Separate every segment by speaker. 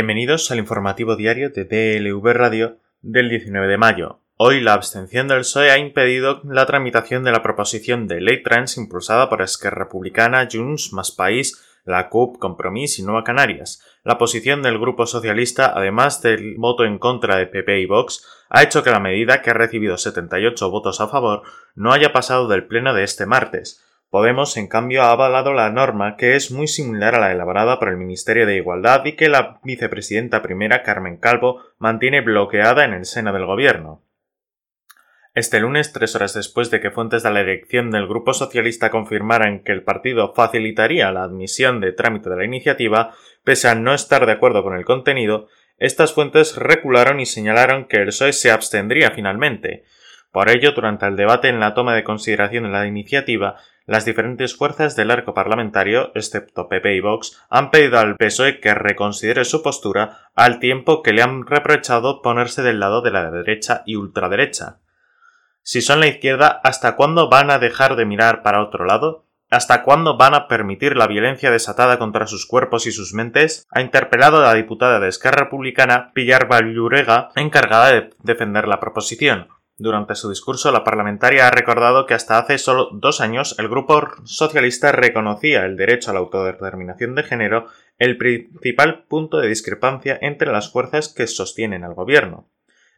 Speaker 1: Bienvenidos al informativo diario de DLV Radio del 19 de mayo. Hoy la abstención del PSOE ha impedido la tramitación de la proposición de ley trans impulsada por Esquerra Republicana, Junts, Más País, la CUP, Compromís y Nueva Canarias. La posición del Grupo Socialista, además del voto en contra de PP y Vox, ha hecho que la medida, que ha recibido 78 votos a favor, no haya pasado del pleno de este martes. Podemos, en cambio, ha avalado la norma que es muy similar a la elaborada por el Ministerio de Igualdad y que la vicepresidenta primera, Carmen Calvo, mantiene bloqueada en el seno del Gobierno. Este lunes, tres horas después de que fuentes de la dirección del Grupo Socialista confirmaran que el partido facilitaría la admisión de trámite de la iniciativa, pese a no estar de acuerdo con el contenido, estas fuentes recularon y señalaron que el PSOE se abstendría finalmente. Por ello, durante el debate en la toma de consideración de la iniciativa, las diferentes fuerzas del arco parlamentario, excepto PP y Vox, han pedido al PSOE que reconsidere su postura al tiempo que le han reprochado ponerse del lado de la derecha y ultraderecha. Si son la izquierda, ¿hasta cuándo van a dejar de mirar para otro lado? ¿Hasta cuándo van a permitir la violencia desatada contra sus cuerpos y sus mentes? Ha interpelado a la diputada de Esquerra Republicana, Pillar Vallurega, encargada de defender la proposición. Durante su discurso, la parlamentaria ha recordado que hasta hace solo dos años el grupo socialista reconocía el derecho a la autodeterminación de género, el principal punto de discrepancia entre las fuerzas que sostienen al gobierno.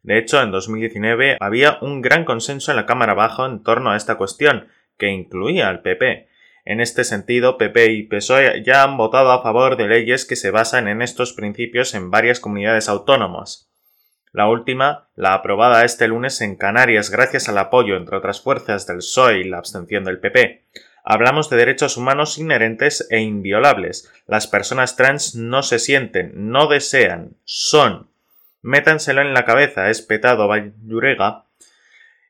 Speaker 1: De hecho, en 2019 había un gran consenso en la Cámara Baja en torno a esta cuestión, que incluía al PP. En este sentido, PP y PSOE ya han votado a favor de leyes que se basan en estos principios en varias comunidades autónomas. La última, la aprobada este lunes en Canarias gracias al apoyo, entre otras fuerzas, del PSOE y la abstención del PP. Hablamos de derechos humanos inherentes e inviolables. Las personas trans no se sienten, no desean, son. Métanselo en la cabeza, es petado Vallurega.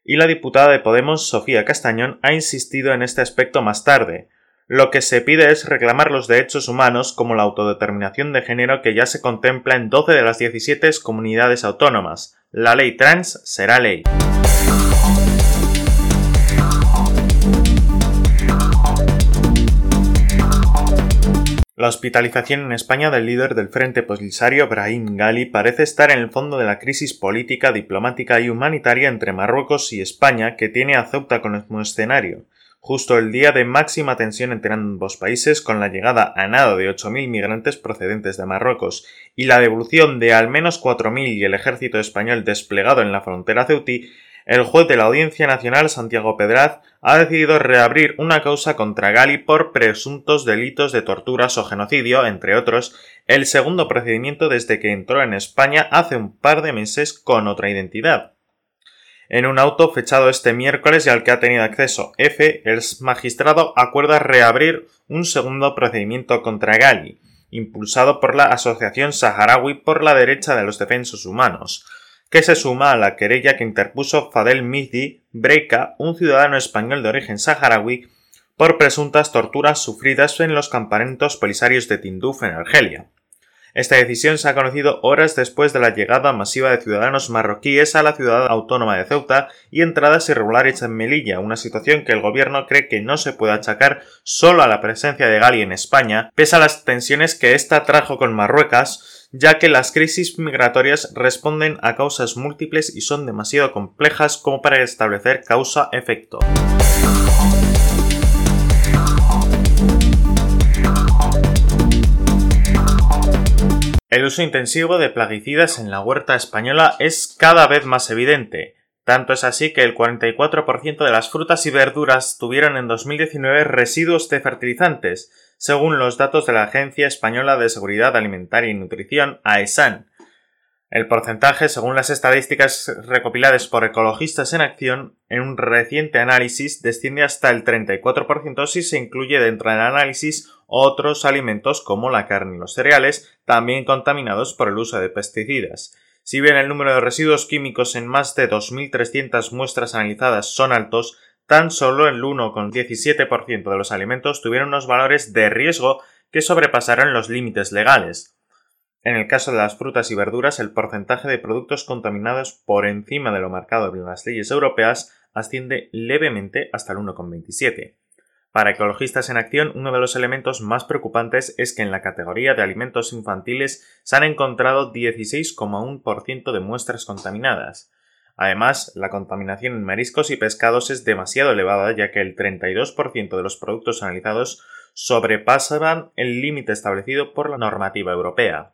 Speaker 1: Y la diputada de Podemos, Sofía Castañón, ha insistido en este aspecto más tarde. Lo que se pide es reclamar los derechos humanos como la autodeterminación de género que ya se contempla en 12 de las 17 comunidades autónomas. La ley trans será ley. La hospitalización en España del líder del Frente Polisario, Brahim Gali, parece estar en el fondo de la crisis política, diplomática y humanitaria entre Marruecos y España que tiene a Ceuta como escenario justo el día de máxima tensión entre ambos países con la llegada a nada de 8.000 migrantes procedentes de Marruecos y la devolución de al menos 4.000 y el ejército español desplegado en la frontera ceutí, el juez de la Audiencia Nacional, Santiago Pedraz, ha decidido reabrir una causa contra Gali por presuntos delitos de torturas o genocidio, entre otros, el segundo procedimiento desde que entró en España hace un par de meses con otra identidad en un auto fechado este miércoles y al que ha tenido acceso F, el magistrado acuerda reabrir un segundo procedimiento contra Gali, impulsado por la Asociación Saharaui por la Derecha de los Defensos Humanos, que se suma a la querella que interpuso Fadel Mizdi Breika, un ciudadano español de origen saharaui, por presuntas torturas sufridas en los campamentos polisarios de Tinduf en Argelia. Esta decisión se ha conocido horas después de la llegada masiva de ciudadanos marroquíes a la ciudad autónoma de Ceuta y entradas irregulares en Melilla, una situación que el gobierno cree que no se puede achacar solo a la presencia de Gali en España, pese a las tensiones que ésta trajo con Marruecas, ya que las crisis migratorias responden a causas múltiples y son demasiado complejas como para establecer causa-efecto. El uso intensivo de plaguicidas en la huerta española es cada vez más evidente. Tanto es así que el 44% de las frutas y verduras tuvieron en 2019 residuos de fertilizantes, según los datos de la Agencia Española de Seguridad Alimentaria y Nutrición, AESAN, el porcentaje, según las estadísticas recopiladas por Ecologistas en Acción, en un reciente análisis desciende hasta el 34% si se incluye dentro del análisis otros alimentos como la carne y los cereales, también contaminados por el uso de pesticidas. Si bien el número de residuos químicos en más de 2.300 muestras analizadas son altos, tan solo el 1,17% de los alimentos tuvieron unos valores de riesgo que sobrepasaron los límites legales. En el caso de las frutas y verduras, el porcentaje de productos contaminados por encima de lo marcado en las leyes europeas asciende levemente hasta el 1,27. Para ecologistas en acción, uno de los elementos más preocupantes es que en la categoría de alimentos infantiles se han encontrado 16,1% de muestras contaminadas. Además, la contaminación en mariscos y pescados es demasiado elevada ya que el 32% de los productos analizados sobrepasaban el límite establecido por la normativa europea.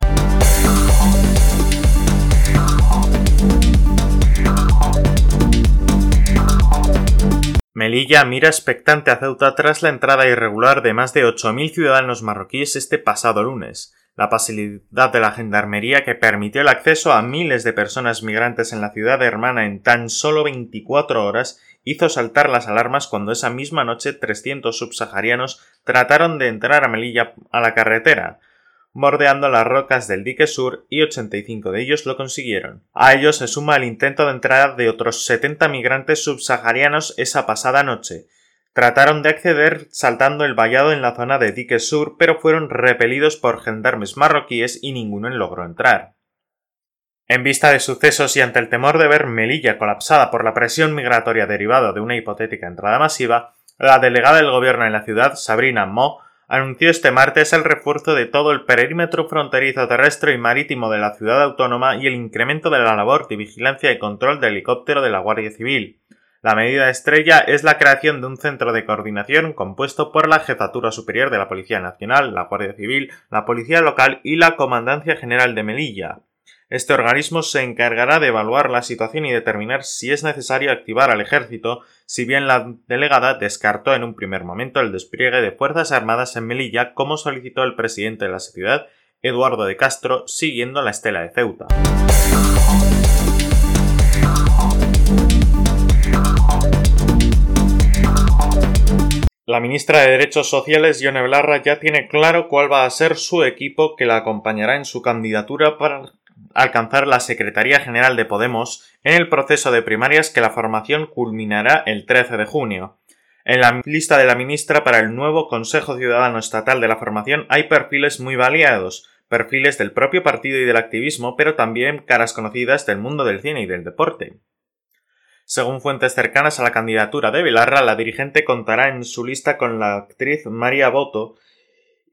Speaker 1: Melilla mira expectante a Ceuta tras la entrada irregular de más de 8.000 ciudadanos marroquíes este pasado lunes. La pasividad de la gendarmería que permitió el acceso a miles de personas migrantes en la ciudad hermana en tan solo 24 horas hizo saltar las alarmas cuando esa misma noche 300 subsaharianos trataron de entrar a Melilla a la carretera, bordeando las rocas del dique sur y 85 de ellos lo consiguieron. A ello se suma el intento de entrada de otros 70 migrantes subsaharianos esa pasada noche. Trataron de acceder saltando el vallado en la zona de dique sur, pero fueron repelidos por gendarmes marroquíes y ninguno logró entrar. En vista de sucesos y ante el temor de ver Melilla colapsada por la presión migratoria derivada de una hipotética entrada masiva, la delegada del gobierno en la ciudad, Sabrina Mo, anunció este martes el refuerzo de todo el perímetro fronterizo terrestre y marítimo de la ciudad autónoma y el incremento de la labor de vigilancia y control de helicóptero de la Guardia Civil. La medida estrella es la creación de un centro de coordinación compuesto por la Jefatura Superior de la Policía Nacional, la Guardia Civil, la Policía Local y la Comandancia General de Melilla. Este organismo se encargará de evaluar la situación y determinar si es necesario activar al ejército, si bien la delegada descartó en un primer momento el despliegue de Fuerzas Armadas en Melilla como solicitó el presidente de la ciudad, Eduardo de Castro, siguiendo la estela de Ceuta. La ministra de Derechos Sociales, Yone Blarra, ya tiene claro cuál va a ser su equipo que la acompañará en su candidatura para alcanzar la Secretaría General de Podemos en el proceso de primarias que la formación culminará el 13 de junio. En la lista de la ministra para el nuevo Consejo Ciudadano Estatal de la Formación hay perfiles muy variados, perfiles del propio partido y del activismo, pero también caras conocidas del mundo del cine y del deporte. Según fuentes cercanas a la candidatura de Vilarra, la dirigente contará en su lista con la actriz María Boto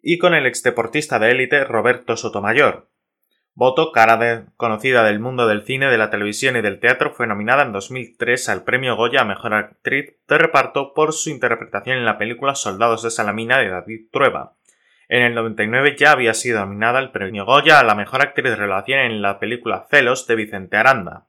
Speaker 1: y con el exdeportista de élite Roberto Sotomayor. Boto, cara conocida del mundo del cine, de la televisión y del teatro, fue nominada en 2003 al premio Goya a Mejor Actriz de Reparto por su interpretación en la película Soldados de Salamina de David Trueba. En el 99 ya había sido nominada al premio Goya a la Mejor Actriz de Relación en la película Celos de Vicente Aranda.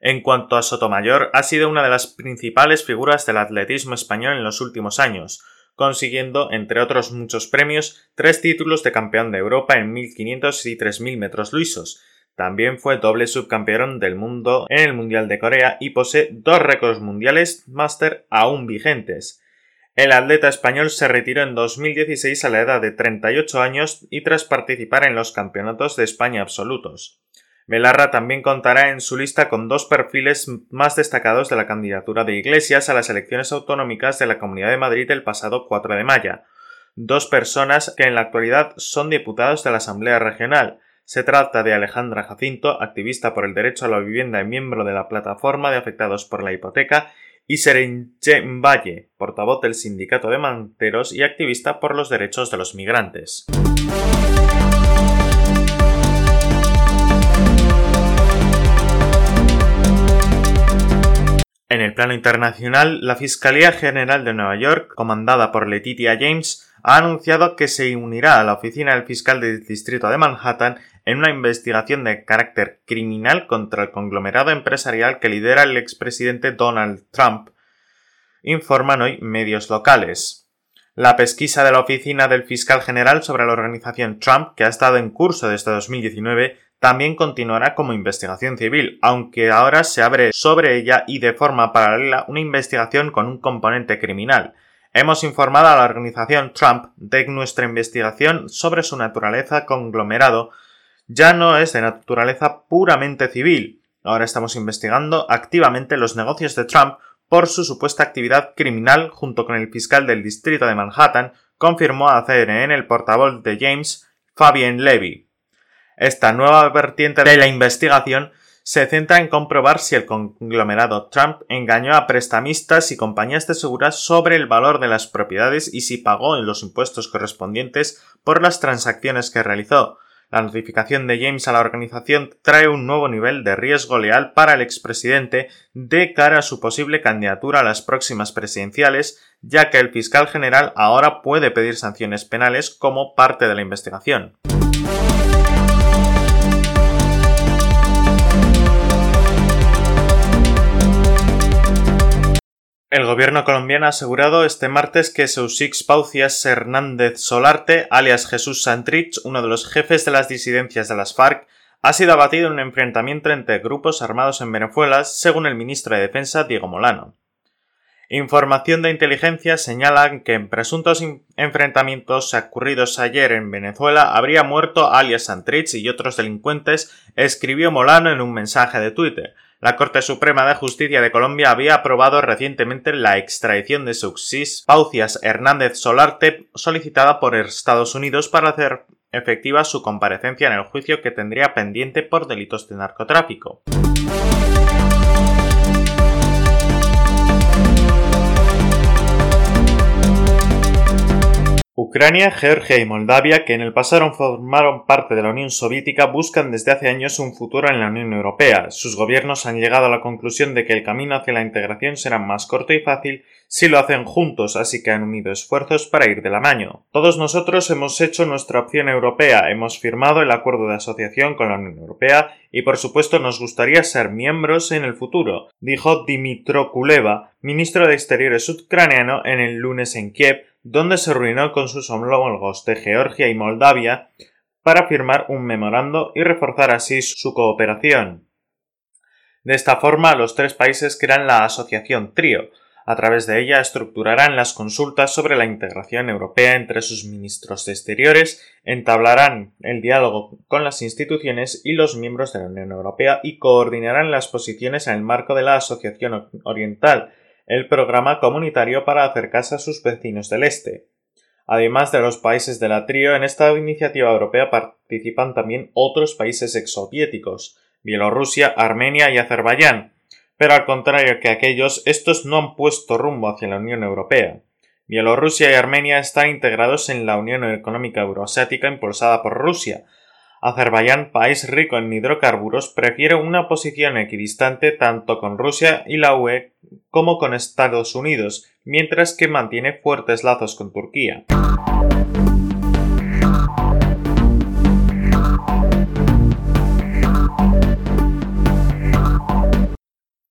Speaker 1: En cuanto a Sotomayor, ha sido una de las principales figuras del atletismo español en los últimos años, consiguiendo, entre otros muchos premios, tres títulos de campeón de Europa en 1500 y 3000 metros lisos. También fue doble subcampeón del mundo en el Mundial de Corea y posee dos récords mundiales máster aún vigentes. El atleta español se retiró en 2016 a la edad de 38 años y tras participar en los campeonatos de España absolutos. Belarra también contará en su lista con dos perfiles más destacados de la candidatura de Iglesias a las elecciones autonómicas de la Comunidad de Madrid el pasado 4 de mayo. Dos personas que en la actualidad son diputados de la Asamblea Regional. Se trata de Alejandra Jacinto, activista por el derecho a la vivienda y miembro de la plataforma de afectados por la hipoteca, y Serenche Valle, portavoz del Sindicato de Manteros y activista por los derechos de los migrantes. En el plano internacional, la Fiscalía General de Nueva York, comandada por Letitia James, ha anunciado que se unirá a la oficina del fiscal del distrito de Manhattan en una investigación de carácter criminal contra el conglomerado empresarial que lidera el expresidente Donald Trump, informan hoy medios locales. La pesquisa de la oficina del fiscal general sobre la organización Trump, que ha estado en curso desde 2019, también continuará como investigación civil, aunque ahora se abre sobre ella y de forma paralela una investigación con un componente criminal. Hemos informado a la organización Trump de nuestra investigación sobre su naturaleza conglomerado ya no es de naturaleza puramente civil. Ahora estamos investigando activamente los negocios de Trump por su supuesta actividad criminal junto con el fiscal del distrito de Manhattan, confirmó a CNN el portavoz de James, Fabian Levy. Esta nueva vertiente de la investigación se centra en comprobar si el conglomerado Trump engañó a prestamistas y compañías de seguridad sobre el valor de las propiedades y si pagó en los impuestos correspondientes por las transacciones que realizó. La notificación de James a la organización trae un nuevo nivel de riesgo leal para el expresidente de cara a su posible candidatura a las próximas presidenciales, ya que el fiscal general ahora puede pedir sanciones penales como parte de la investigación. El gobierno colombiano ha asegurado este martes que Seuxix Paucias Hernández Solarte, alias Jesús Santrich, uno de los jefes de las disidencias de las FARC, ha sido abatido en un enfrentamiento entre grupos armados en Venezuela, según el ministro de Defensa Diego Molano. Información de inteligencia señala que en presuntos enfrentamientos ocurridos ayer en Venezuela habría muerto alias Santrich y otros delincuentes, escribió Molano en un mensaje de Twitter. La Corte Suprema de Justicia de Colombia había aprobado recientemente la extradición de Suxis Paucias Hernández Solarte solicitada por Estados Unidos para hacer efectiva su comparecencia en el juicio que tendría pendiente por delitos de narcotráfico. Ucrania, Georgia y Moldavia, que en el pasado formaron parte de la Unión Soviética, buscan desde hace años un futuro en la Unión Europea. Sus gobiernos han llegado a la conclusión de que el camino hacia la integración será más corto y fácil si lo hacen juntos, así que han unido esfuerzos para ir de la mano. Todos nosotros hemos hecho nuestra opción europea, hemos firmado el acuerdo de asociación con la Unión Europea y por supuesto nos gustaría ser miembros en el futuro, dijo Dimitro Kuleva, ministro de Exteriores ucraniano, en el lunes en Kiev, donde se reunió con sus homólogos de Georgia y Moldavia para firmar un memorando y reforzar así su cooperación. De esta forma, los tres países crean la Asociación TRIO. A través de ella estructurarán las consultas sobre la integración europea entre sus ministros de Exteriores, entablarán el diálogo con las instituciones y los miembros de la Unión Europea y coordinarán las posiciones en el marco de la Asociación Oriental, el programa comunitario para acercarse a sus vecinos del este. Además de los países de la trío, en esta iniciativa europea participan también otros países exsoviéticos, Bielorrusia, Armenia y Azerbaiyán, pero al contrario que aquellos, estos no han puesto rumbo hacia la Unión Europea. Bielorrusia y Armenia están integrados en la Unión Económica Euroasiática impulsada por Rusia, Azerbaiyán, país rico en hidrocarburos, prefiere una posición equidistante tanto con Rusia y la UE como con Estados Unidos, mientras que mantiene fuertes lazos con Turquía.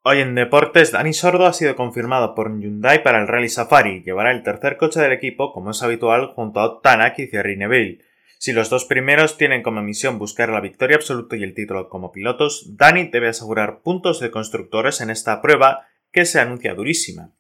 Speaker 1: Hoy en deportes, Dani Sordo ha sido confirmado por Hyundai para el Rally Safari. Llevará el tercer coche del equipo, como es habitual, junto a Tanak y Thierry Neville. Si los dos primeros tienen como misión buscar la victoria absoluta y el título como pilotos, Dani debe asegurar puntos de constructores en esta prueba que se anuncia durísima.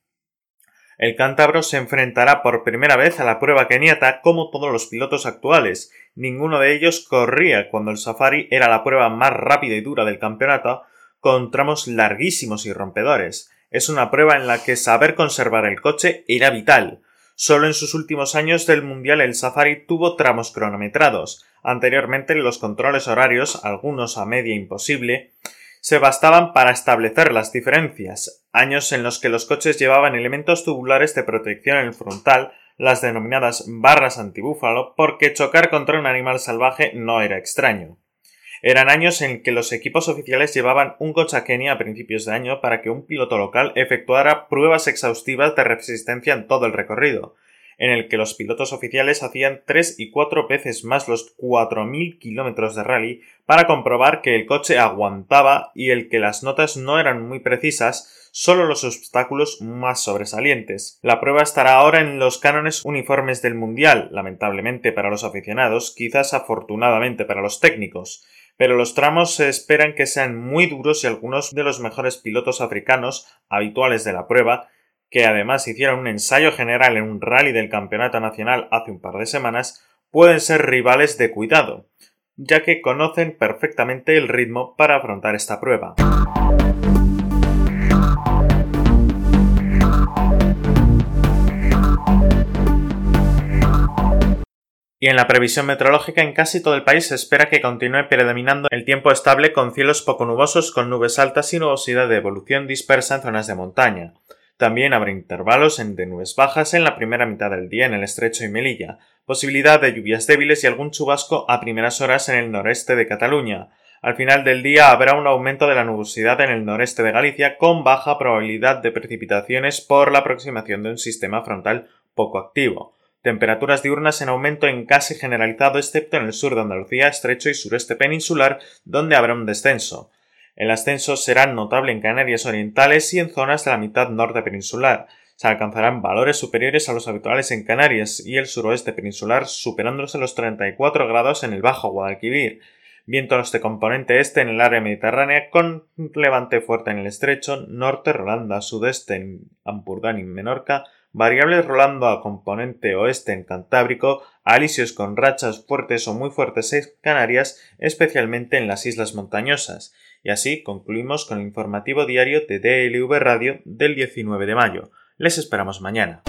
Speaker 1: El cántabro se enfrentará por primera vez a la prueba keniata como todos los pilotos actuales. Ninguno de ellos corría cuando el Safari era la prueba más rápida y dura del campeonato, con tramos larguísimos y rompedores. Es una prueba en la que saber conservar el coche era vital. Solo en sus últimos años del Mundial el Safari tuvo tramos cronometrados. Anteriormente los controles horarios, algunos a media imposible, se bastaban para establecer las diferencias. Años en los que los coches llevaban elementos tubulares de protección en el frontal, las denominadas barras antibúfalo, porque chocar contra un animal salvaje no era extraño. Eran años en que los equipos oficiales llevaban un coche a Kenia a principios de año para que un piloto local efectuara pruebas exhaustivas de resistencia en todo el recorrido, en el que los pilotos oficiales hacían tres y cuatro veces más los 4.000 kilómetros de rally para comprobar que el coche aguantaba y el que las notas no eran muy precisas, solo los obstáculos más sobresalientes. La prueba estará ahora en los cánones uniformes del Mundial, lamentablemente para los aficionados, quizás afortunadamente para los técnicos pero los tramos se esperan que sean muy duros y algunos de los mejores pilotos africanos habituales de la prueba, que además hicieron un ensayo general en un rally del Campeonato Nacional hace un par de semanas, pueden ser rivales de cuidado, ya que conocen perfectamente el ritmo para afrontar esta prueba. Y en la previsión meteorológica en casi todo el país se espera que continúe predominando el tiempo estable con cielos poco nubosos con nubes altas y nubosidad de evolución dispersa en zonas de montaña. También habrá intervalos de nubes bajas en la primera mitad del día en el estrecho y Melilla, posibilidad de lluvias débiles y algún chubasco a primeras horas en el noreste de Cataluña. Al final del día habrá un aumento de la nubosidad en el noreste de Galicia con baja probabilidad de precipitaciones por la aproximación de un sistema frontal poco activo. Temperaturas diurnas en aumento en casi generalizado excepto en el sur de Andalucía, estrecho y sureste peninsular, donde habrá un descenso. El ascenso será notable en Canarias Orientales y en zonas de la mitad norte peninsular. Se alcanzarán valores superiores a los habituales en Canarias y el suroeste peninsular, superándose los 34 grados en el Bajo Guadalquivir. Vientos de componente este en el área mediterránea con levante fuerte en el estrecho, norte rolando a sudeste en Ampurdán y Menorca, variables rolando a componente oeste en Cantábrico, alisios con rachas fuertes o muy fuertes en Canarias, especialmente en las islas montañosas. Y así concluimos con el informativo diario de DLV Radio del 19 de mayo. Les esperamos mañana.